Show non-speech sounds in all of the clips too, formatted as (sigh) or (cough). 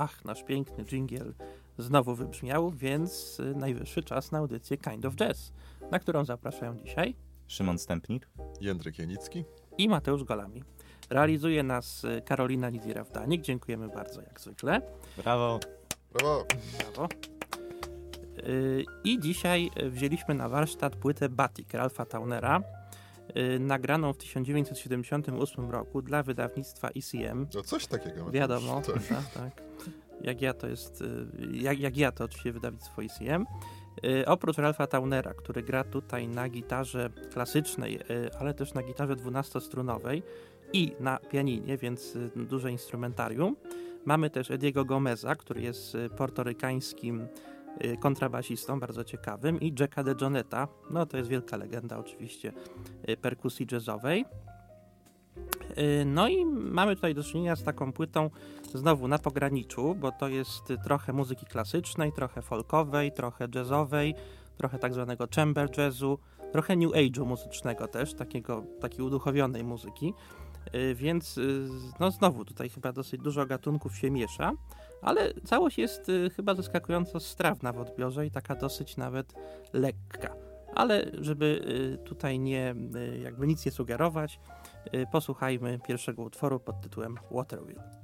ach, nasz piękny dżingiel znowu wybrzmiał, więc y, najwyższy czas na audycję Kind of Jazz, na którą zapraszają dzisiaj Szymon Stępnik, Jędrek Janicki i Mateusz Golami. Realizuje nas y, Karolina Lidzira-Wdanik. Dziękujemy bardzo, jak zwykle. brawo. Brawo! Brawo. Y, I dzisiaj wzięliśmy na warsztat płytę Batik Ralfa Taunera, nagraną w 1978 roku dla wydawnictwa ECM. No coś takiego. Wiadomo, Tak. tak, tak. Jak ja to jest, y, jak, jak ja to oczywiście wydawnictwo ECM. Y, Oprócz Ralfa Taunera, który gra tutaj na gitarze klasycznej, y, ale też na gitarze 12-strunowej i na pianinie, więc duże instrumentarium. Mamy też Ediego Gomeza, który jest portorykańskim kontrabasistą, bardzo ciekawym, i Jacka de Joneta, no to jest wielka legenda oczywiście perkusji jazzowej. Y, No i mamy tutaj do czynienia z taką płytą znowu na pograniczu, bo to jest trochę muzyki klasycznej, trochę folkowej, trochę jazzowej, trochę tak zwanego chamber jazzu, trochę new age'u muzycznego też, takiego, takiej uduchowionej muzyki. Y, Więc y, no znowu tutaj chyba dosyć dużo gatunków się miesza, ale całość jest chyba zaskakująco strawna w odbiorze i taka dosyć nawet lekka. Ale żeby tutaj nie, jakby nic nie sugerować, posłuchajmy pierwszego utworu pod tytułem Waterville.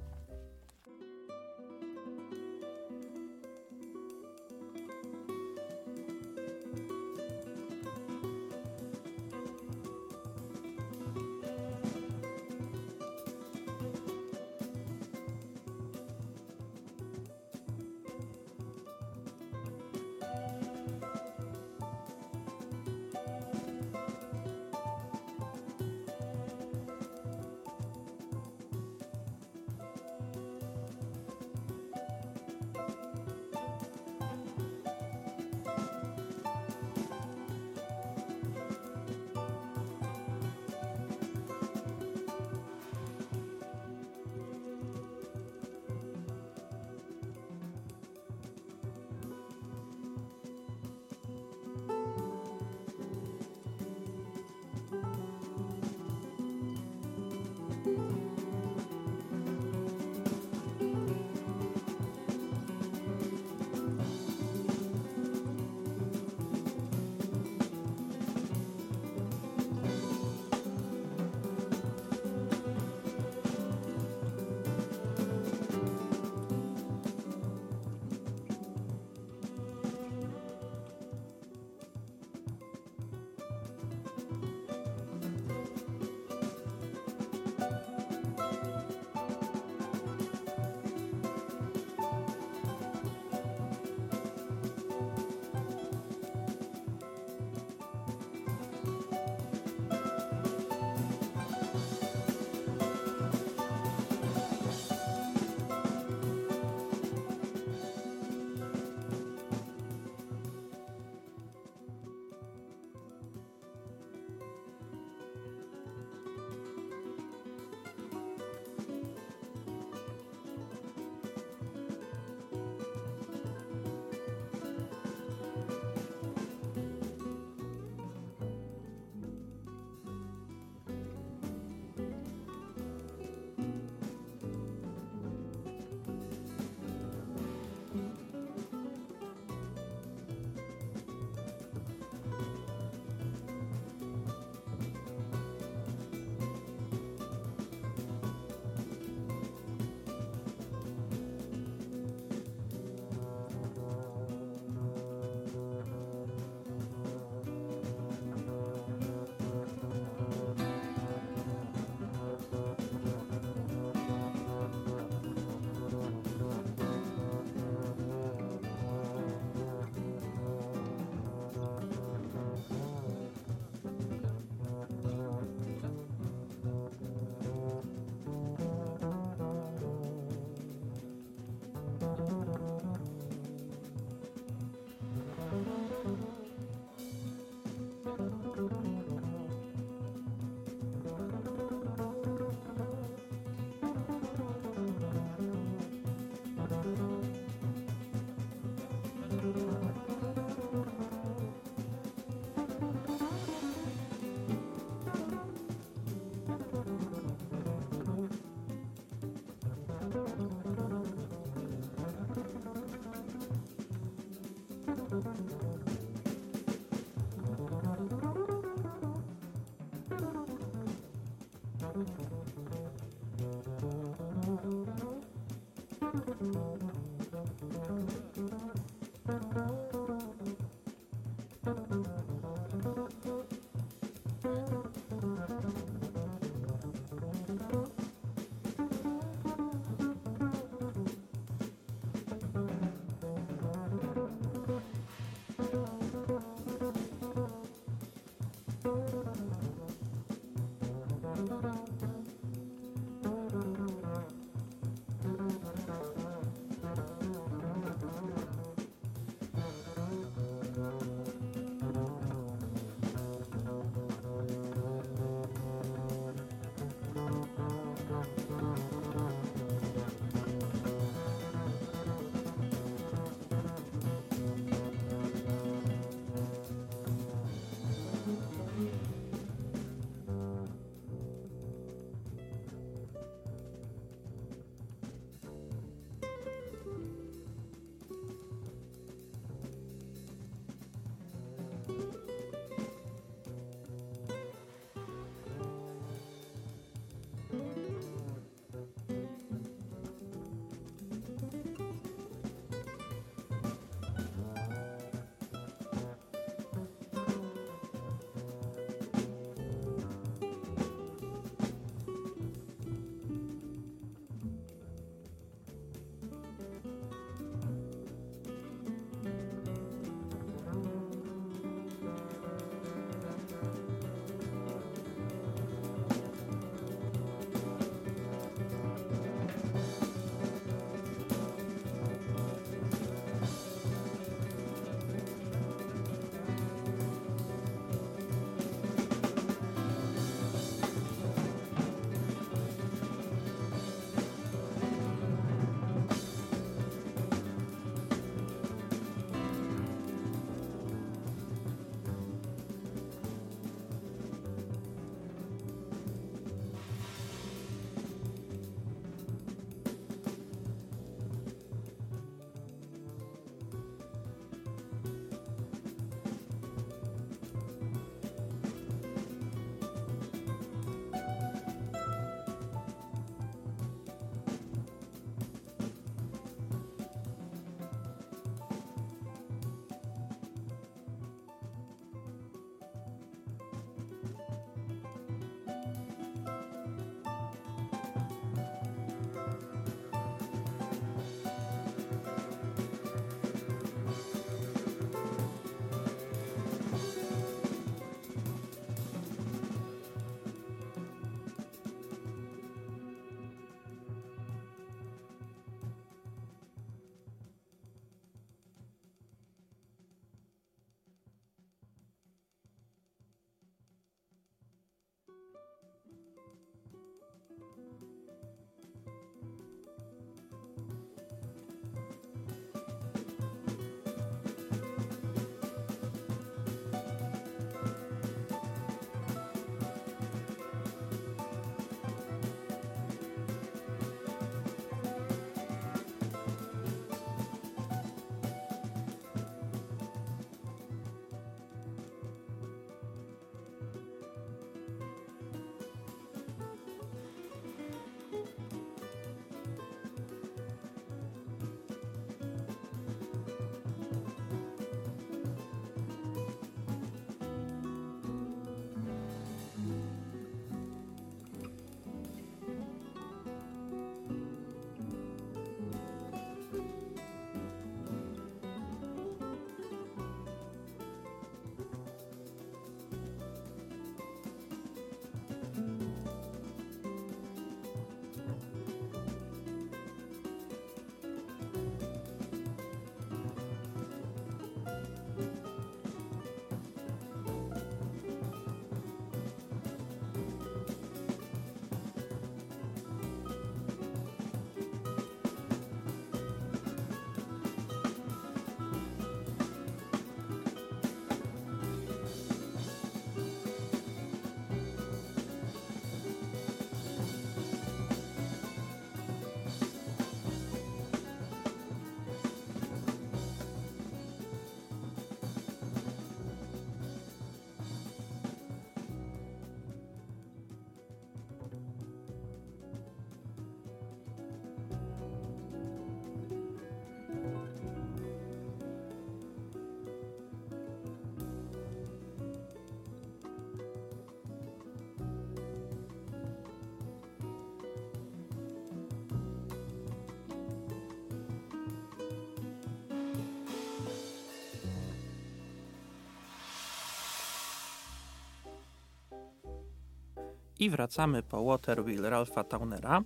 I wracamy po Water Wheel Ralpha Taunera.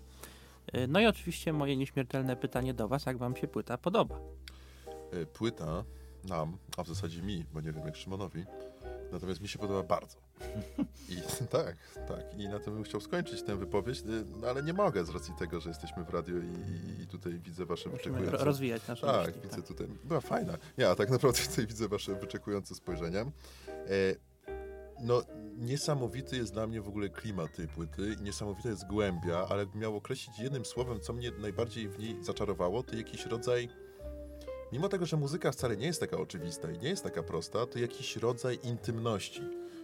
Y, no i oczywiście moje nieśmiertelne pytanie do Was, jak Wam się płyta podoba? Y, płyta nam, a w zasadzie mi, bo nie wiem jak Szymonowi, natomiast mi się podoba bardzo. I (laughs) tak, tak. I na tym bym chciał skończyć tę wypowiedź, y, no, ale nie mogę z racji tego, że jesteśmy w radio i, i tutaj widzę wasze Musimy wyczekujące... rozwijać nasze Tak, myśli, widzę tak. tutaj... Była fajna. Nie, a tak naprawdę (laughs) tutaj widzę wasze wyczekujące spojrzenia. E, no, niesamowity jest dla mnie w ogóle klimat tej płyty i niesamowita jest głębia, ale jakbym miał określić jednym słowem, co mnie najbardziej w niej zaczarowało, to jakiś rodzaj... Mimo tego, że muzyka wcale nie jest taka oczywista i nie jest taka prosta, to jakiś rodzaj intymności.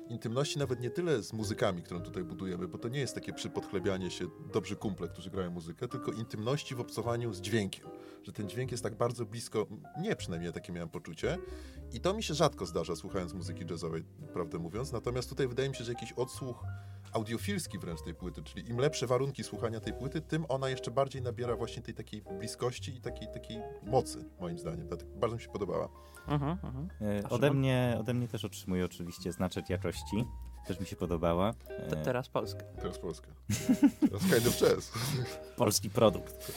Intymności nawet nie tyle z muzykami, którą tutaj budujemy, bo to nie jest takie przypodchlebianie się dobrzy kumple, którzy grają muzykę, tylko intymności w obcowaniu z dźwiękiem. Że ten dźwięk jest tak bardzo blisko, nie przynajmniej takie miałem poczucie. I to mi się rzadko zdarza, słuchając muzyki jazzowej, prawdę mówiąc. Natomiast tutaj wydaje mi się, że jakiś odsłuch audiofilski wręcz tej płyty, czyli im lepsze warunki słuchania tej płyty, tym ona jeszcze bardziej nabiera właśnie tej takiej bliskości i takiej, takiej mocy, moim zdaniem. Dlatego bardzo mi się podobała. Mhm, mhm. E, A Ode mnie, ode mnie też otrzymuje oczywiście znaczek jakości. Też mi się podobała. E, Te, teraz Polska. Teraz Polska. Teraz kind of jazz. polski produkt.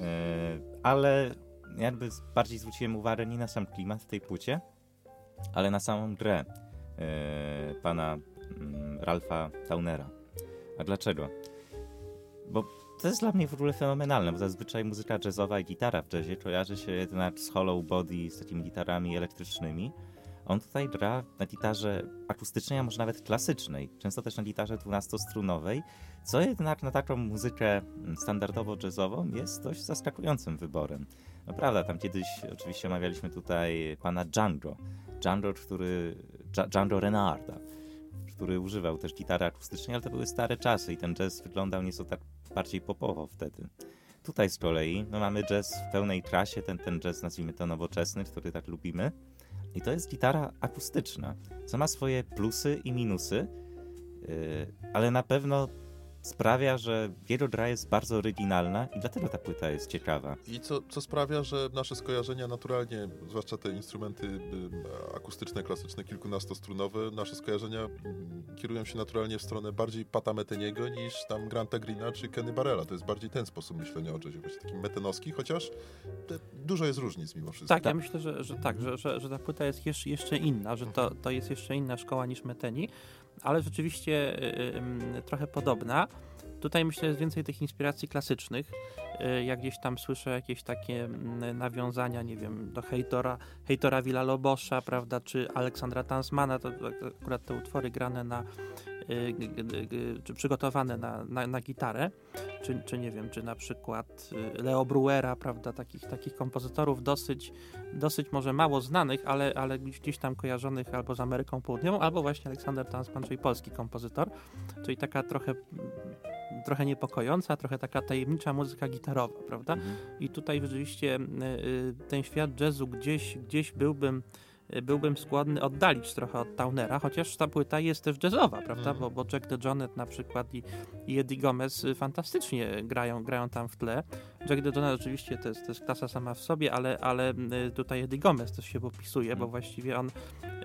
E, ale jakby bardziej zwróciłem uwagę nie na sam klimat w tej płycie, ale na samą grę pana mm, Ralfa Taunera. A dlaczego? Bo to jest dla mnie w ogóle fenomenalne, bo zazwyczaj muzyka jazzowa i gitara w jazzie kojarzy się jednak z hollow body, z takimi gitarami elektrycznymi. On tutaj gra na gitarze akustycznej, a może nawet klasycznej, często też na gitarze 12-strunowej, co jednak na taką muzykę mm, standardowo-jazzową jest dość zaskakującym wyborem. No prawda, tam kiedyś oczywiście omawialiśmy tutaj pana Django. Django, który, Django Renarda, który używał też gitary akustycznej, ale to były stare czasy i ten jazz wyglądał nieco tak bardziej popowo wtedy. Tutaj z kolei no mamy jazz w pełnej trasie, ten, ten jazz nazwijmy to nowoczesny, który tak lubimy. I to jest gitara akustyczna, co ma swoje plusy i minusy, yy, ale na pewno sprawia, że jego gra jest bardzo oryginalna i dlatego ta płyta jest ciekawa. I co, co sprawia, że nasze skojarzenia naturalnie, zwłaszcza te instrumenty akustyczne, klasyczne, kilkunastostrunowe, nasze skojarzenia mm, kierują się naturalnie w stronę bardziej Pata Meteniego niż tam Granta Greena czy Kenny Barrella. To jest bardziej ten sposób myślenia o jazzie, właśnie taki metenowski, chociaż dużo jest różnic mimo wszystko. Tak, ja myślę, że, że tak, że, że, że ta płyta jest jeszcze, jeszcze inna, że to, to jest jeszcze inna szkoła niż Meteni, ale rzeczywiście y, y, trochę podobna. Tutaj myślę, jest więcej tych inspiracji klasycznych. Y, Jak gdzieś tam słyszę jakieś takie mm, nawiązania, nie wiem, do Heitora, Heitora Villa-Lobosza, prawda, czy Aleksandra Tansmana, to akurat te utwory grane na, y, czy przygotowane na, na, na gitarę, czy, czy nie wiem, czy na przykład y, Leo Bruera, prawda, takich, takich kompozytorów dosyć, dosyć może mało znanych, ale, ale gdzieś tam kojarzonych albo z Ameryką Południową, albo właśnie Aleksander Tansman, czyli polski kompozytor, czyli taka trochę, trochę niepokojąca, trochę taka tajemnicza muzyka gitarowa, prawda? I tutaj rzeczywiście y, y, ten świat jazzu gdzieś, gdzieś byłbym, byłbym skłonny oddalić trochę od Taunera, chociaż ta płyta jest też jazzowa, prawda? Bo, bo Jack DeJohnette na przykład i, i Eddie Gomez y, fantastycznie grają, grają tam w tle. Jack DeJohnette oczywiście to jest, to jest klasa sama w sobie, ale, ale y, tutaj Eddie Gomez też się popisuje, bo Mhm. właściwie on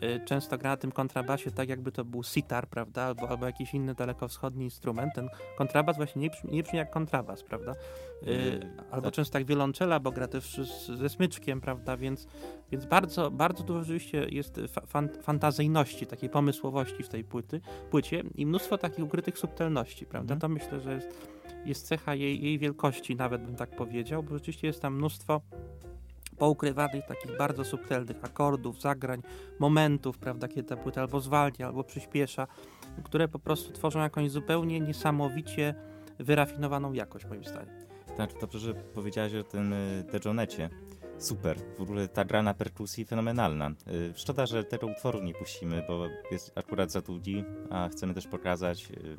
y, często gra na tym kontrabasie tak jakby to był sitar, prawda? Albo, albo jakiś inny dalekowschodni instrument. Ten kontrabas właśnie nie brzmi, nie brzmi jak kontrabas, prawda? Yy, albo tak. często jak wiolonczela, bo gra też z, ze smyczkiem, prawda? Więc, więc bardzo, bardzo dużo rzeczywiście jest fa fan, fantazyjności, takiej pomysłowości w tej płyty, płycie i mnóstwo takich ukrytych subtelności, prawda? Mhm. To myślę, że jest, jest cecha jej, jej wielkości, nawet bym tak powiedział, bo rzeczywiście jest tam mnóstwo poukrywanych takich bardzo subtelnych akordów, zagrań, momentów, prawda, kiedy ta płyta albo zwalnia, albo przyspiesza, które po prostu tworzą jakąś zupełnie niesamowicie wyrafinowaną jakość, moim zdaniem. Tak, dobrze, że powiedziałeś o tym y, Dejonecie. Super, w ogóle ta gra na perkusji fenomenalna. Y, Szkoda, że tego utworu nie puścimy, bo jest akurat za długi, a chcemy też pokazać y,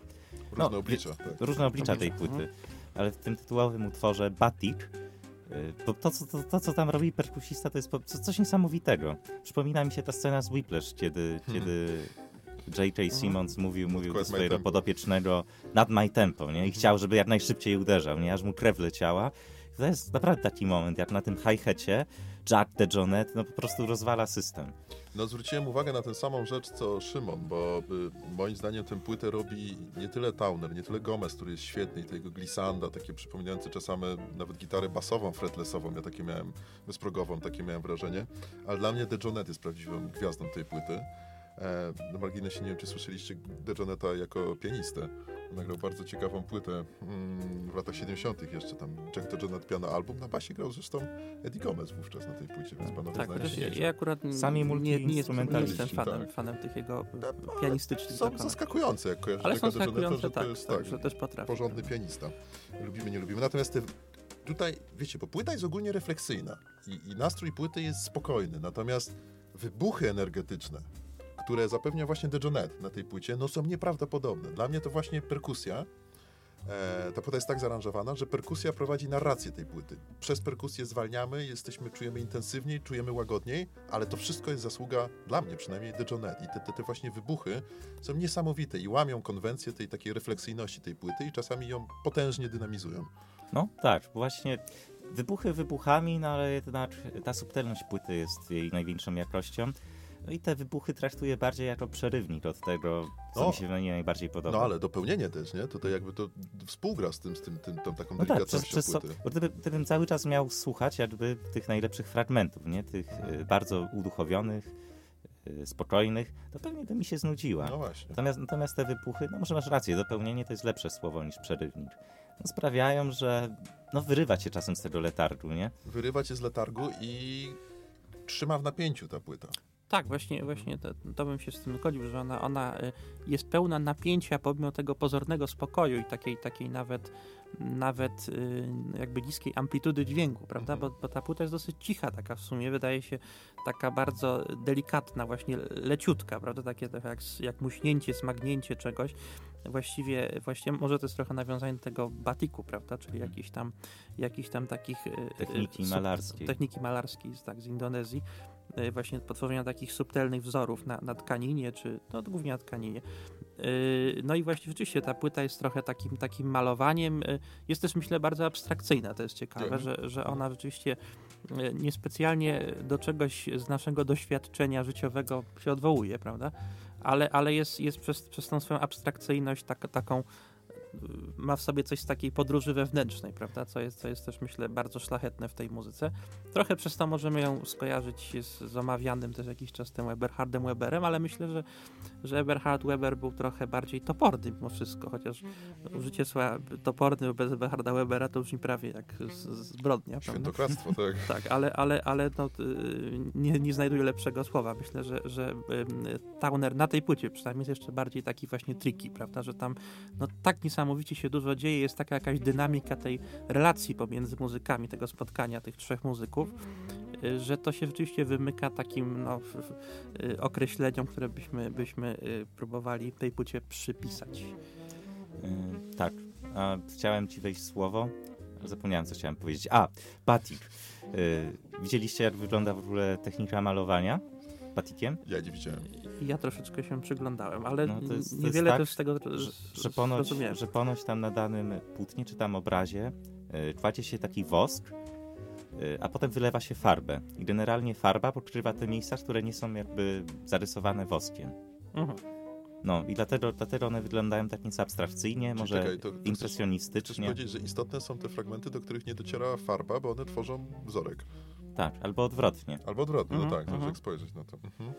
Różne no, oblicza. Tak. różne oblicza tej Mhm. płyty. Ale w tym tytułowym utworze Batik, y, to, to, co- to, to co tam robi perkusista, to jest po, co, coś niesamowitego. Przypomina mi się ta scena z Whiplash, kiedy, kiedy (laughs) J.K. Simmons mówił, mówił do swojego podopiecznego nad my tempo, nie? I chciał, żeby jak najszybciej uderzał, nie? Aż mu krew leciała. to jest naprawdę taki moment, jak na tym hi-hacie Jack the Jonet no po prostu rozwala system. No zwróciłem uwagę na tę samą rzecz, co Szymon, bo y, moim zdaniem tę płytę robi nie tyle Towner, nie tyle Gomez, który jest świetny, i tego glissanda, takie przypominające czasami nawet gitarę basową, fretlessową, ja takie miałem, bezprogową, takie miałem wrażenie, ale dla mnie The Jonet jest prawdziwą gwiazdą tej płyty. E, na marginesie nie wiem, czy słyszeliście The Joneta jako pianistę. Nagrał bardzo ciekawą płytę mm, w latach 70. jeszcze tam Jack the Jonet piano album. Na basie grał zresztą Eddie Gomez wówczas na tej płycie, więc panowie Tak, znajdziecie. chociaż ja, akurat Sami nie, nie, jestem, fanem, tak. fanem tych jego ale pianistycznych Są dokonań. zaskakujące, jak kojarzysz Ale są zaskakujące, że to tak, jest tak, tak, że też potrafi. porządny pianista. Lubimy, nie lubimy. Natomiast te, tutaj, wiecie, bo płyta jest ogólnie refleksyjna i, i nastrój płyty jest spokojny, natomiast wybuchy energetyczne, które zapewnia właśnie The Jonet na tej płycie, no są nieprawdopodobne. Dla mnie to właśnie perkusja. E, ta płyta jest tak zaaranżowana, że perkusja prowadzi narrację tej płyty. Przez perkusję zwalniamy, jesteśmy, czujemy intensywniej, czujemy łagodniej, ale to wszystko jest zasługa, dla mnie przynajmniej, The Jonet. I te, te, te właśnie wybuchy są niesamowite i łamią konwencję tej takiej refleksyjności tej płyty i czasami ją potężnie dynamizują. No tak, właśnie wybuchy wybuchami, no ale jednak ta subtelność płyty jest jej największą jakością. No i te wybuchy traktuję bardziej jako przerywnik od tego, co No. mi się w niej najbardziej podoba. No ale dopełnienie też, nie? Tutaj jakby to współgra z tym, z tym, tym tą taką No tak, przez, przez płyty. bo gdybym, gdybym cały czas miał słuchać jakby tych najlepszych fragmentów, nie? Tych y, bardzo uduchowionych, y, spokojnych, to pewnie by mi się znudziła. No właśnie. Natomiast, natomiast te wybuchy, no może masz rację, dopełnienie to jest lepsze słowo niż przerywnik. No, sprawiają, że no, wyrywa cię czasem z tego letargu, nie? Wyrywa cię z letargu i trzyma w napięciu ta płyta. Tak, właśnie, właśnie to, to bym się z tym zgodził, że ona, ona y, jest pełna napięcia pomimo tego pozornego spokoju i takiej, takiej nawet, nawet y, jakby niskiej amplitudy dźwięku, prawda? Mhm. Bo, bo ta płyta jest dosyć cicha, taka w sumie, wydaje się taka bardzo delikatna, właśnie leciutka, prawda? Takie jak, jak muśnięcie, smagnięcie czegoś. Właściwie, właściwie może to jest trochę nawiązanie do tego batiku, prawda? Czyli jakiś tam, jakiś tam takich... y, Techniki malarskiej. Techniki malarskiej z, tak, z Indonezji właśnie potworzenia takich subtelnych wzorów na, na tkaninie, czy no głównie na tkaninie. Y, No i właśnie rzeczywiście ta płyta jest trochę takim, takim malowaniem. y, Jest też myślę bardzo abstrakcyjna, to jest ciekawe, Mhm. że, że ona rzeczywiście niespecjalnie do czegoś z naszego doświadczenia życiowego się odwołuje, prawda? Ale, ale jest, jest przez, przez tą swoją abstrakcyjność tak, taką ma w sobie coś z takiej podróży wewnętrznej, prawda? Co jest, co jest też, myślę, bardzo szlachetne w tej muzyce. Trochę przez to możemy ją skojarzyć z, z omawianym też jakiś czas temu Eberhardem Weberem, ale myślę, że, że Eberhard Weber był trochę bardziej toporny mimo wszystko, chociaż użycie słowa toporny bez Eberharda Webera to brzmi prawie jak zbrodnia? Świętokradztwo, tak. (laughs) Tak, ale, ale, ale no, y, nie, nie znajduję lepszego słowa. Myślę, że, że Towner na tej płycie przynajmniej jest jeszcze bardziej taki właśnie tricky, prawda, że tam no, tak niesamowicie się dużo dzieje, jest taka jakaś dynamika tej relacji pomiędzy muzykami, tego spotkania tych trzech muzyków, y, że to się rzeczywiście wymyka takim no, y, określeniom, które byśmy, byśmy y, próbowali tej płycie przypisać. Yy, tak, a chciałem ci wejść słowo, zapomniałem, co chciałem powiedzieć. A, batik. Yy, widzieliście, jak wygląda w ogóle technika malowania batikiem? Ja nie widziałem. Ja troszeczkę się przyglądałem, ale No, to jest- to jest niewiele tak, też z tego Że, że, ponoć, zrozumiałem. że ponoć tam na danym płótnie czy tam obrazie yy, kładzie się taki wosk, yy, a potem wylewa się farbę. I generalnie farba pokrywa te miejsca, które nie są jakby zarysowane woskiem. Mhm. No i dlatego, dlatego one wyglądają tak nieco abstrakcyjnie, Czyli może czekaj, to- to chcesz- Chcesz impresjonistycznie. powiedzieć, że istotne są te fragmenty, do których nie dociera farba, bo one tworzą wzorek. Tak, albo odwrotnie. Albo odwrotnie, Mhm, no tak, mhm. zależy jak spojrzeć na to. Mhm.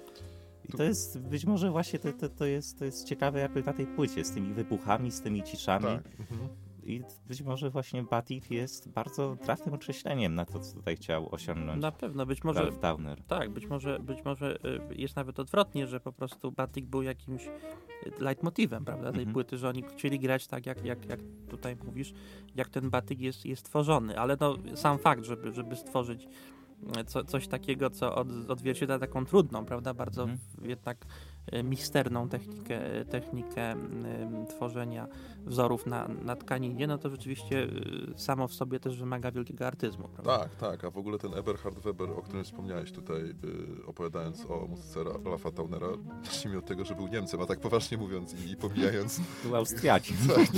I to jest być może właśnie to, to, to, jest, to jest ciekawe jakby na tej płycie, z tymi wybuchami, z tymi ciszami. Tak. Mhm. I być może właśnie Batik jest bardzo trafnym określeniem na to, co tutaj chciał osiągnąć Na pewno, być może Ralph Downer. tak, być może, być może y, jest nawet odwrotnie, że po prostu Batik był jakimś y, leitmotivem, prawda, tej Mhm. płyty, że oni chcieli grać tak, jak, jak, jak tutaj mówisz, jak ten Batik jest, jest tworzony, ale no, sam fakt, żeby, żeby stworzyć co, coś takiego, co od, odzwierciedla taką trudną, prawda, bardzo Mhm. jednak misterną technikę, technikę tworzenia wzorów na, na tkaninie, no to rzeczywiście e, samo w sobie też wymaga wielkiego artyzmu. Prawda? Tak, tak, a w ogóle ten Eberhard Weber, o którym wspomniałeś tutaj, opowiadając o muzyce Rafa Taunera, zacznijmy od tego, że był Niemcem, a tak poważnie mówiąc i, i pomijając... (laughs) Był Austriakiem. (laughs) Tak. (laughs)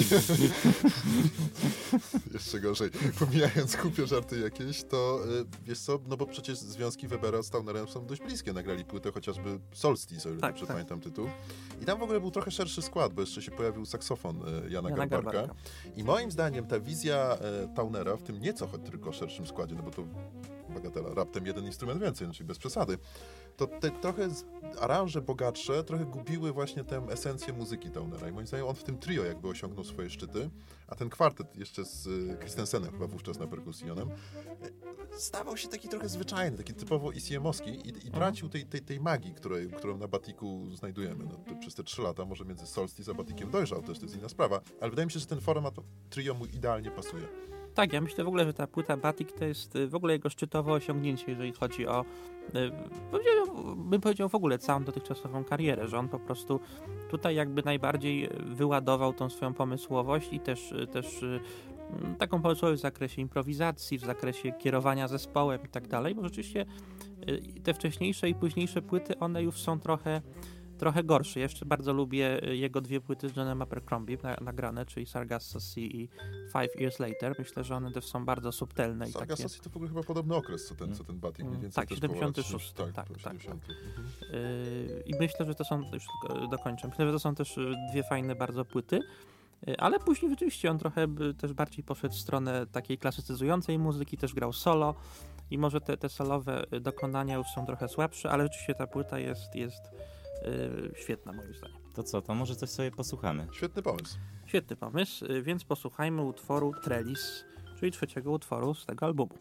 Jeszcze gorzej. Pomijając kupie żarty jakieś, to wiesz co, no bo przecież związki Webera z Taunerem są dość bliskie. Nagrali płytę chociażby Solstice, o ile tak, tak. Pamiętam tytuł. I tam w ogóle był trochę szerszy skład, bo jeszcze się pojawił saksofon e, Jana, Jana Garbarka. I moim zdaniem ta wizja e, Taunera w tym nieco tylko szerszym składzie, no bo to bagatela, raptem jeden instrument więcej, czyli bez przesady, to te trochę aranże bogatsze trochę gubiły właśnie tę esencję muzyki Taunera. I moim zdaniem on w tym trio jakby osiągnął swoje szczyty, a ten kwartet jeszcze z e, Christensenem chyba wówczas na perkusjonem stawał się taki trochę zwyczajny, taki typowo ICM-owski i, i mhm. tracił tej, tej, tej magii, której, którą na Batiku znajdujemy. No, przez te trzy lata może między Solstice a Batikiem dojrzał, też to jest inna sprawa, ale wydaje mi się, że ten format trio mu idealnie pasuje. Tak, ja myślę w ogóle, że ta płyta Batik to jest y, w ogóle jego szczytowe osiągnięcie, jeżeli chodzi o, y, bym powiedział w ogóle całą dotychczasową karierę, że on po prostu tutaj jakby najbardziej wyładował tą swoją pomysłowość i też, też Mm, taką pomysłowość w zakresie improwizacji, w zakresie kierowania zespołem i tak dalej, bo rzeczywiście y, te wcześniejsze i późniejsze płyty, one już są trochę, trochę gorsze. Jeszcze bardzo lubię y, jego dwie płyty z Johnem Abercrombie nagrane, czyli Sargasso Sea i Five Years Later. Myślę, że one też są bardzo subtelne. Sargasso takie... Sea to w ogóle chyba podobny okres, co ten, co ten Batik mniej więcej Tak, 76. Tak, tak, tak, tak. Mhm. I myślę, że to są, już dokończę, myślę, że to są też dwie fajne bardzo płyty. Y, ale później rzeczywiście on trochę też bardziej poszedł w stronę takiej klasycyzującej muzyki, też grał solo i może te, te solowe y, dokonania już są trochę słabsze, ale rzeczywiście ta płyta jest, jest świetna moim zdaniem. To co, to może coś sobie posłuchamy? Świetny pomysł. Świetny pomysł, y, więc posłuchajmy utworu Trellis, czyli trzeciego utworu z tego albumu.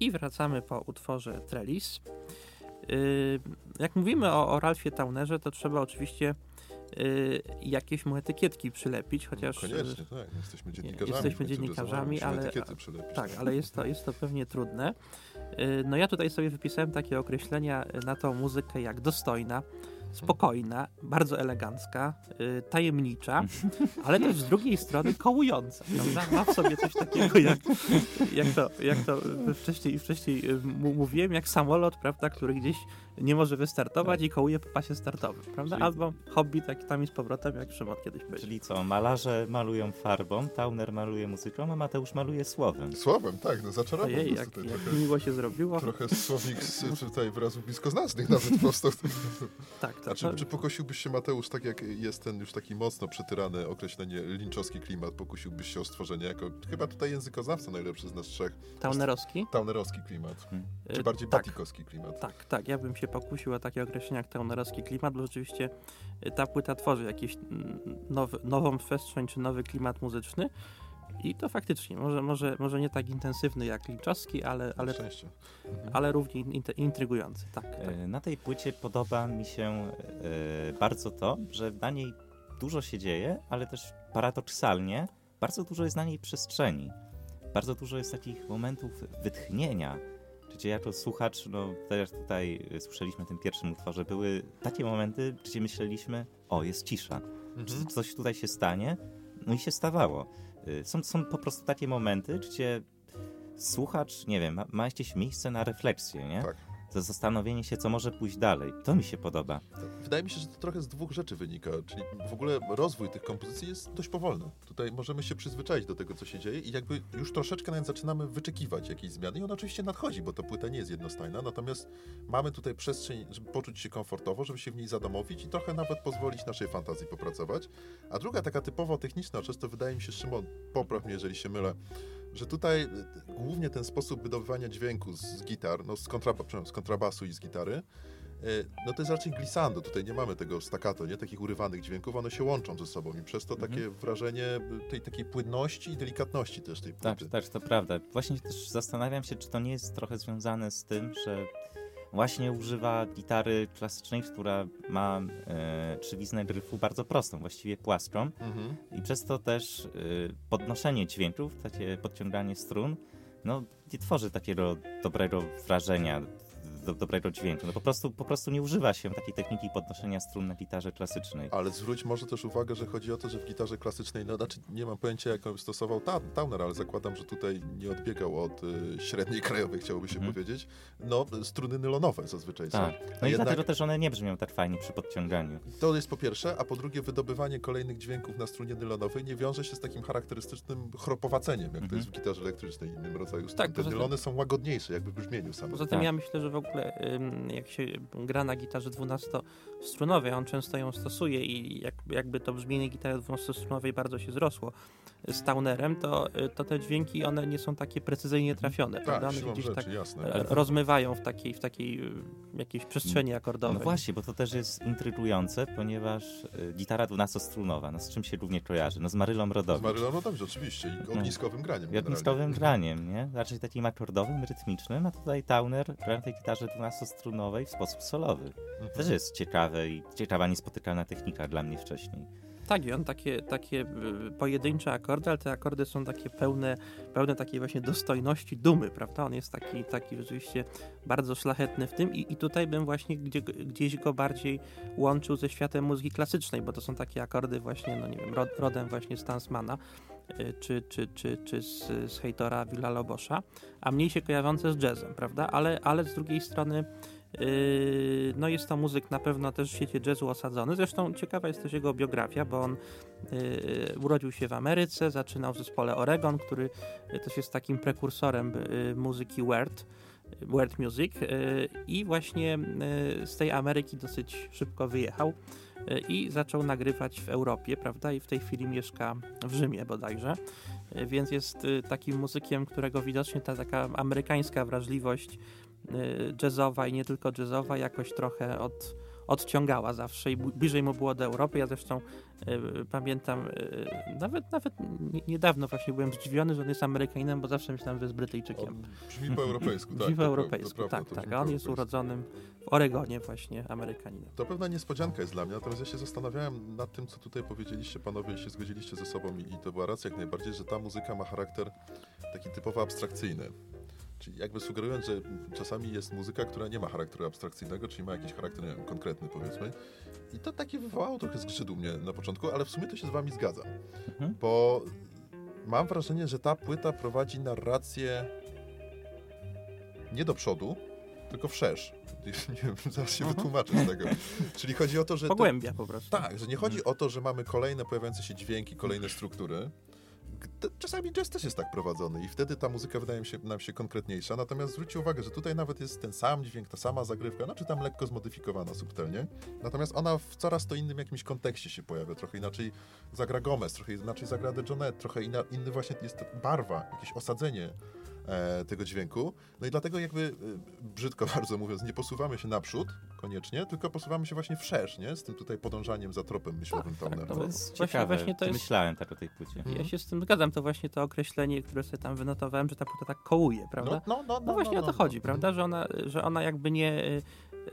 I wracamy po utworze Trellis. Y, jak mówimy o, o Ralfie Townerze, to trzeba oczywiście y, jakieś mu etykietki przylepić, chociaż... Koniecznie, tak. Jesteśmy dziennikarzami. Jesteśmy końcu dziennikarzami, ale-. Tak, ale jest to, jest to pewnie trudne. Y, No ja tutaj sobie wypisałem takie określenia y, na tą muzykę jak dostojna, spokojna, bardzo elegancka, y, tajemnicza, (laughs) ale też z drugiej strony kołująca. Prawda? Ma w sobie coś takiego, jak, jak to, jak to wcześniej, wcześniej y, mówiłem, jak samolot, prawda, który gdzieś nie może wystartować i kołuje po pasie startowym, prawda? Czyli- Albo hobby tak tam i z powrotem, jak Szymon kiedyś powiedział. Czyli co, malarze malują farbą, Tauner maluje muzyką, a Mateusz maluje słowem. Słowem, tak, no zaczarował Ojej, jak, tutaj jak trochę. miło się zrobiło. Trochę słownik z (laughs) tutaj wyrazów bliskoznacznych nawet powstał. Tak, A czy, to, czy pokusiłbyś się, Mateusz, tak jak jest ten już taki mocno przetyrane określenie linczowski klimat, pokusiłbyś się o stworzenie jako chyba tutaj językoznawca najlepszy z nas trzech, Taunerowski? taunerowski klimat, czy Y, bardziej tak. batikowski klimat. Tak, tak, ja bym się pokusił o takie określenie jak taunerowski klimat, bo rzeczywiście y, ta płyta tworzy jakiś mm, nowy, nową przestrzeń czy nowy klimat muzyczny i to faktycznie, może, może, może nie tak intensywny jak Linczowski, ale, ale, Szczęście. ale równie int- intrygujący, tak. tak. E, Na tej płycie podoba mi się e, bardzo to, że na niej dużo się dzieje, ale też paradoksalnie bardzo dużo jest na niej przestrzeni. Bardzo dużo jest takich momentów wytchnienia, gdzie jako słuchacz, no też tutaj e, słyszeliśmy w tym pierwszym utworze, były takie momenty, gdzie myśleliśmy, o jest cisza, Mhm. czy coś tutaj się stanie, no i się stawało. Y, Są, są po prostu takie momenty, gdzie słuchacz, nie wiem, ma, ma jakieś miejsce na refleksję, nie? Tak. Za zastanowienie się, co może pójść dalej. To mi się podoba. Wydaje mi się, że to trochę z dwóch rzeczy wynika, czyli w ogóle rozwój tych kompozycji jest dość powolny. Tutaj możemy się przyzwyczaić do tego, co się dzieje i jakby już troszeczkę nawet zaczynamy wyczekiwać jakiejś zmiany i ona oczywiście nadchodzi, bo ta płyta nie jest jednostajna, natomiast mamy tutaj przestrzeń, żeby poczuć się komfortowo, żeby się w niej zadomowić i trochę nawet pozwolić naszej fantazji popracować. A druga taka typowo techniczna rzecz, to wydaje mi się, Szymon, popraw mnie, jeżeli się mylę, że tutaj y, głównie ten sposób wydobywania dźwięku z, z gitar, no z, kontraba, z kontrabasu i z gitary, y, no to jest raczej glissando, tutaj nie mamy tego staccato, nie takich urywanych dźwięków, one się łączą ze sobą i przez to Mhm. takie wrażenie y, tej takiej płynności i delikatności też tej Tak, płyty. tak, to prawda. Właśnie też zastanawiam się, czy to nie jest trochę związane z tym, że właśnie używa gitary klasycznej, która ma e, trzywiznę gryfu bardzo prostą, właściwie płaską. Mhm. I przez to też y, podnoszenie dźwięków, takie podciąganie strun, no nie tworzy takiego dobrego wrażenia, do, dobrego dźwięku. No po prostu, po prostu nie używa się takiej techniki podnoszenia strun na gitarze klasycznej. Ale zwróć może też uwagę, że chodzi o to, że w gitarze klasycznej, no znaczy nie mam pojęcia jak on stosował ta, Towner, ale zakładam, że tutaj nie odbiegał od y, średniej krajowej, chciałoby się Mhm. powiedzieć. No, struny nylonowe zazwyczaj Tak. są. No A i jednak- dlatego też one nie brzmią tak fajnie przy podciąganiu. To jest po pierwsze, a po drugie wydobywanie kolejnych dźwięków na strunie nylonowej nie wiąże się z takim charakterystycznym chropowaceniem, jak to Mhm. jest w gitarze elektrycznej i innym rodzaju strun. Tak, Te nylony są łagodniejsze, jakby w brzmieniu samym. Poza tym Tak. ja myślę, że w ogóle ym, jak się gra na gitarze 12-strunowej, a on często ją stosuje i jak, jakby to brzmienie gitary 12-strunowej bardzo się zrosło z Townerem, to, to te dźwięki one nie są takie precyzyjnie trafione, prawda? Tak, One się siłą gdzieś rzeczy, tak jasne. e, rozmywają w takiej, w takiej jakiejś przestrzeni akordowej. No właśnie, bo to też jest intrygujące, ponieważ y, gitara 12-strunowa, no z czym się głównie kojarzy? No z Marylą Z Rodowicz. Marylą Rodowicz oczywiście i No. ogniskowym graniem. I ogniskowym graniem, nie? Raczej takim akordowym, rytmicznym, a tutaj Towner gra na tej gitarze 12-strunowej w sposób solowy. Mhm. Też jest ciekawe i ciekawa, niespotykana technika dla mnie wcześniej. Tak, i on takie, takie y, pojedyncze akordy, ale te akordy są takie pełne, pełne takiej właśnie dostojności, dumy, prawda? On jest taki, taki rzeczywiście bardzo szlachetny w tym i, i tutaj bym właśnie gdzie, gdzieś go bardziej łączył ze światem muzyki klasycznej, bo to są takie akordy właśnie, no nie wiem, rod, rodem właśnie z Tansmana, y, czy, czy, czy, czy z, z Heitora Villa-Lobosza, a mniej się kojarzące z jazzem, prawda? Ale, ale z drugiej strony no jest to muzyk na pewno też w świecie jazzu osadzony. Zresztą ciekawa jest też jego biografia, bo on yy, urodził się w Ameryce, zaczynał w zespole Oregon, który yy, też jest takim prekursorem yy, muzyki Weird, Weird Music yy, i właśnie yy, z tej Ameryki dosyć szybko wyjechał yy, i zaczął nagrywać w Europie, prawda? I w tej chwili mieszka w Rzymie bodajże. Yy, Więc jest yy, takim muzykiem, którego widocznie ta taka amerykańska wrażliwość jazzowa i nie tylko jazzowa jakoś trochę od, odciągała zawsze i bliżej mu było do Europy. Ja zresztą y, pamiętam, y, nawet nawet nie- niedawno właśnie byłem zdziwiony, że on jest Amerykaninem, bo zawsze myślałem, że jest Brytyjczykiem. On brzmi po europejsku, (laughs) tak. Brzmi po europejsku, to prawda, tak, tak. A on jest urodzonym w Oregonie właśnie Amerykaninem. To pewna niespodzianka jest dla mnie, natomiast ja się zastanawiałem nad tym, co tutaj powiedzieliście panowie i się zgodziliście ze sobą i, i to była racja jak najbardziej, że ta muzyka ma charakter taki typowo abstrakcyjny. Czyli jakby sugerując, że czasami jest muzyka, która nie ma charakteru abstrakcyjnego, czyli ma jakiś charakter, wiem, konkretny powiedzmy. I to takie wywołało trochę zgrzyt u mnie na początku, ale w sumie to się z wami zgadza. Mhm. Bo mam wrażenie, że ta płyta prowadzi narrację nie do przodu, tylko wszerz. (laughs) Nie wiem, zaraz się Mhm. wytłumaczę z tego. (laughs) Czyli chodzi o to, że... to- Pogłębia po prostu. tak, że nie chodzi o to, że mamy kolejne pojawiające się dźwięki, kolejne struktury. Czasami jazz też jest tak prowadzony i wtedy ta muzyka wydaje się, nam się konkretniejsza. Natomiast zwróćcie uwagę, że tutaj nawet jest ten sam dźwięk, ta sama zagrywka, no czy tam lekko zmodyfikowana subtelnie. Natomiast ona w coraz to innym jakimś kontekście się pojawia. Trochę inaczej zagra Gomez, trochę inaczej zagra De Jonet, trochę inna, inny właśnie jest barwa, jakieś osadzenie tego dźwięku. No i dlatego jakby, e, brzydko (laughs) bardzo mówiąc, nie posuwamy się naprzód koniecznie, tylko posuwamy się właśnie wszerz, nie? Z tym tutaj podążaniem za tropem myślowym tak, Taunera. to To jest Właśnie- ciekawe. właśnie to jest- Myślałem tak o tej płycie. Ja się z tym zgadzam, to właśnie to określenie, które sobie tam wynotowałem, że ta płyta tak kołuje, prawda? No, no, no, No właśnie o to no. chodzi, prawda? Że ona, że ona jakby nie.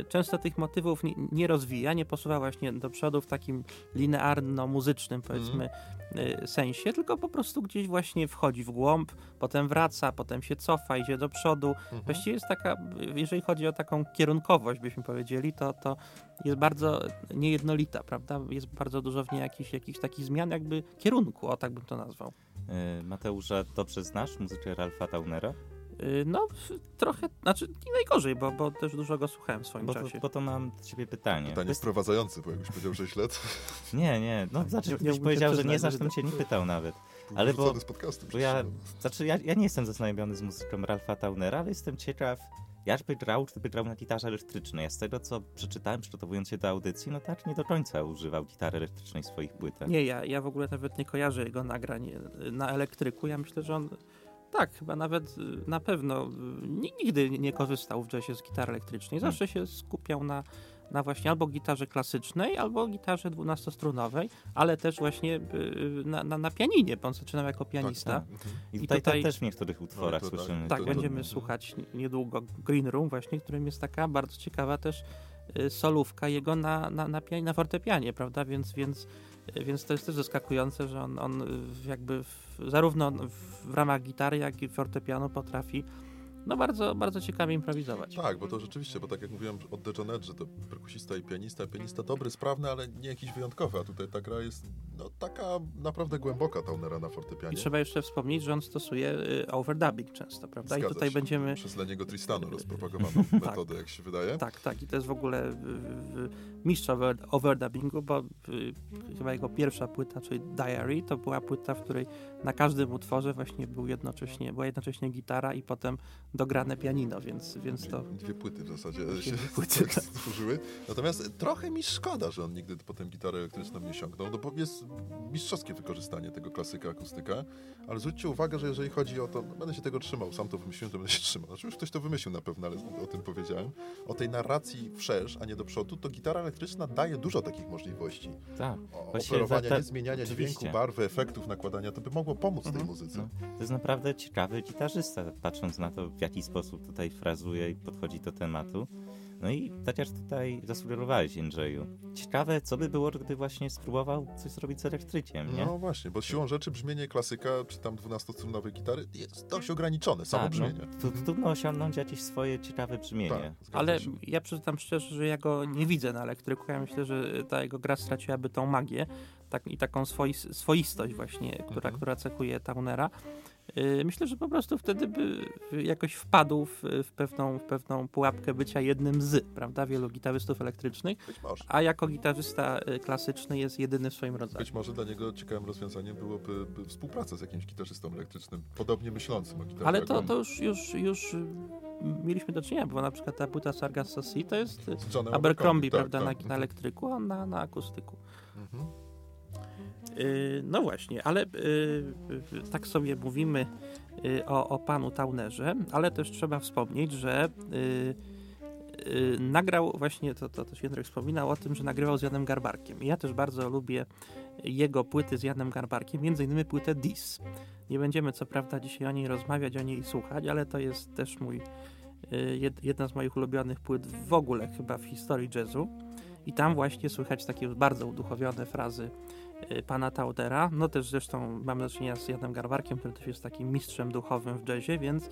Często tych motywów nie, nie rozwija, nie posuwa właśnie do przodu w takim linearno-muzycznym, powiedzmy, y, sensie, tylko po prostu gdzieś właśnie wchodzi w głąb, potem wraca, potem się cofa, idzie do przodu. Mhm. Właściwie jest taka, jeżeli chodzi o taką kierunkowość, byśmy powiedzieli, to, to jest bardzo niejednolita, prawda? Jest bardzo dużo w niej jakichś, jakichś takich zmian, jakby kierunku, o tak bym to nazwał. Y, Mateusza, dobrze znasz muzykę Ralfa Taunera? Y, No, trochę, znaczy nie najgorzej, bo, bo też dużo go słuchałem w swoim Bo to, czasie. bo to mam do ciebie pytanie. Pytanie Wys- wprowadzające, bo jakbyś powiedział 6 lat, Nie, nie, no znaczy, Nie- nie gdybyś mógł powiedział, że nie znasz, że to bym cię nie pytał nawet. był Ale bo- z podcastu. Bo ja, przecież. znaczy ja, ja nie jestem zaznajomiony z muzyką Ralfa Taunera, ale jestem ciekaw, jakby grał, gdyby grał na gitarze elektrycznej. Ja z tego, co przeczytałem, przygotowując się do audycji, no tak nie do końca używał gitary elektrycznej w swoich płytach. Nie, ja, ja w ogóle nawet nie kojarzę jego nagrań na elektryku. Ja myślę, że on tak, chyba nawet y, na pewno y, ni- nigdy nie korzystał w jazzie z gitary elektrycznej. Zawsze się skupiał na, na właśnie albo gitarze klasycznej, albo gitarze dwunastostrunowej, ale też właśnie y, na, na, na pianinie, bo on zaczynał jako pianista. Tak, tak. I I tutaj, tutaj- tak też w niektórych utworach tak. słyszymy. Tak, to- będziemy to- słuchać niedługo Green Room właśnie, którym jest taka bardzo ciekawa też solówka jego na, na, na, pian- na fortepianie, prawda? Więc, więc, więc to jest też zaskakujące, że on, on jakby w, zarówno w ramach gitary, jak i fortepianu potrafi no bardzo, bardzo ciekawie improwizować. Tak, bo to rzeczywiście, bo tak jak mówiłem od The Jonet, że to perkusista i pianista, pianista dobry, sprawny, ale nie jakiś wyjątkowy, a tutaj ta gra jest no, taka naprawdę głęboka Taunera na I fortepianie. trzeba jeszcze wspomnieć, że on stosuje y, overdubbing często, prawda? I Zgadza tutaj się. będziemy... Przez Leniego Tristanu rozpropagowaną (laughs) metodę, jak się wydaje. Tak, tak. I to jest w ogóle mistrz over, overdubbingu, bo chyba jego pierwsza płyta, czyli Diary, to była płyta, w której na każdym utworze właśnie był jednocześnie, była jednocześnie gitara i potem dograne pianino, więc, więc to... Dwie płyty w zasadzie Dwie się płyty, (laughs) tak stworzyły. Natomiast trochę mi szkoda, że on nigdy potem gitarę elektryczną nie sięgnął, no bo jest mistrzowskie wykorzystanie tego klasyka akustyka, ale zwróćcie uwagę, że jeżeli chodzi o to, no będę się tego trzymał, sam to wymyśliłem, to będę się trzymał. Znaczy już ktoś to wymyślił na pewno, ale o tym powiedziałem. O tej narracji wszerz, a nie do przodu, to gitara elektryczna daje dużo takich możliwości. Tak. O, operowania, te- nie zmieniania oczywiście. dźwięku, barwy, efektów, nakładania, to by mogło pomóc tej Mhm. muzyce. No, to jest naprawdę ciekawy gitarzysta, patrząc na to, w jaki sposób tutaj frazuje i podchodzi do tematu. No i tak jak tutaj zasugerowałeś, Andrzeju. Ciekawe, co by było, gdyby właśnie spróbował coś zrobić z elektrykiem, nie? No właśnie, bo siłą rzeczy brzmienie klasyka, czy tam 12-strunowej gitary jest dość ograniczone, samo tak, no, brzmienie. tu, trudno osiągnąć jakieś swoje ciekawe brzmienie. Tak, Ale się. ja przyznam szczerze, że ja go nie widzę na elektryku. Ja myślę, że ta jego gra straciłaby tą magię tak, i taką swois, swoistość właśnie, która, Mhm. która cechuje Taunera. Yy, Myślę, że po prostu wtedy by jakoś wpadł w, w, pewną, w pewną pułapkę bycia jednym z, prawda, wielu gitarzystów elektrycznych, Być może. a jako gitarzysta y, klasyczny jest jedyny w swoim rodzaju. Być może dla niego ciekawym rozwiązaniem byłoby by współpraca z jakimś gitarzystą elektrycznym, podobnie myślącym o gitarze. Ale to, to już, już, już y, mieliśmy do czynienia, bo na przykład ta płyta Sargasso Sea to jest y, Johnem Abercrombie, tak, prawda, tak. na, na elektryku, a na, na akustyku. Mhm. Y, No właśnie, ale y, y, tak sobie mówimy o, o panu Taunerze, ale też trzeba wspomnieć, że nagrał właśnie, to, to też Jędrek wspominał o tym, że nagrywał z Janem Garbarkiem. I ja też bardzo lubię jego płyty z Janem Garbarkiem, między innymi płytę Dis. Nie będziemy co prawda dzisiaj o niej rozmawiać, o niej słuchać, ale to jest też mój jed, jedna z moich ulubionych płyt w ogóle chyba w historii jazzu. I tam właśnie słychać takie bardzo uduchowione frazy pana Taudera. No też zresztą mamy do czynienia z Janem Garbarkiem, który też jest takim mistrzem duchowym w jazzie, więc,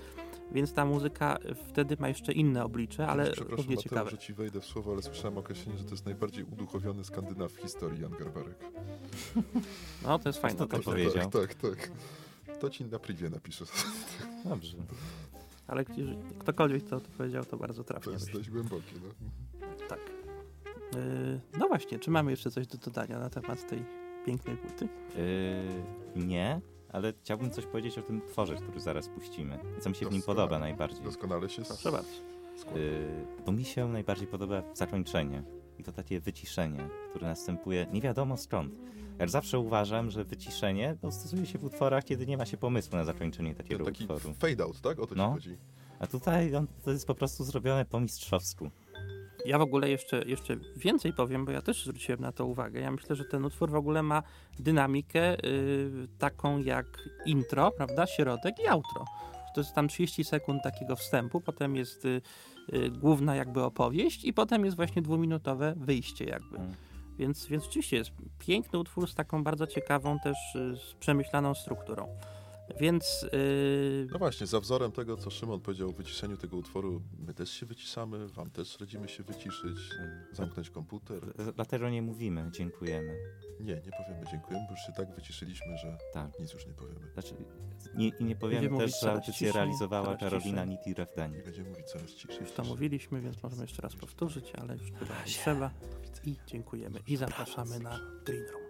więc ta muzyka wtedy ma jeszcze inne oblicze, ale Przepraszam, równie Mateusz, ciekawe. że ci wejdę w słowo, ale słyszałem określenie, że to jest najbardziej uduchowiony Skandynaw w historii, Jan Garbarek. No to jest fajne. To określenie. powiedział? Tak, tak, tak. To ci na privie napiszę. Dobrze. Ale ktokolwiek to, to powiedział, to bardzo To trafnie. jest myślę. dość głębokie. No. Tak. Yy, no właśnie, czy mamy jeszcze coś do dodania na temat tej pięknej płyty? Yy, nie, ale chciałbym coś powiedzieć o tym tworze, który zaraz puścimy. Co mi się w nim podoba najbardziej. Doskonale się Proszę bardzo. Yy, bo mi się najbardziej podoba zakończenie. I to takie wyciszenie, które następuje nie wiadomo skąd. Ja zawsze uważam, że wyciszenie no, stosuje się w utworach, kiedy nie ma się pomysłu na zakończenie takiego taki utworu. fade out, tak? O to No. ci chodzi. A tutaj on, to jest po prostu zrobione po mistrzowsku. Ja w ogóle jeszcze, jeszcze więcej powiem, bo ja też zwróciłem na to uwagę. Ja myślę, że ten utwór w ogóle ma dynamikę yy, taką jak intro, prawda, środek i outro. To jest tam 30 sekund takiego wstępu, potem jest y, y, główna jakby opowieść i potem jest właśnie dwuminutowe wyjście jakby. Mm. Więc, więc rzeczywiście jest piękny utwór z taką bardzo ciekawą też y, z przemyślaną strukturą. Więc yy, No właśnie, za wzorem tego, co Szymon powiedział o wyciszeniu tego utworu, my też się wyciszamy, wam też radzimy się wyciszyć, zamknąć komputer. Dlatego nie mówimy, dziękujemy. Nie, nie powiemy dziękujemy, bo już się tak wyciszyliśmy, że Tak. nic już nie powiemy. Znaczy, nie, I nie powiemy Będziemy też, że audycję realizowała Karolina ciszej. Niti Refdani. I będziemy mówić coraz ciszej. już to ciszej. mówiliśmy, więc możemy jeszcze raz powtórzyć, ale już chyba nie trzeba. I dziękujemy. I zapraszamy na Green Room.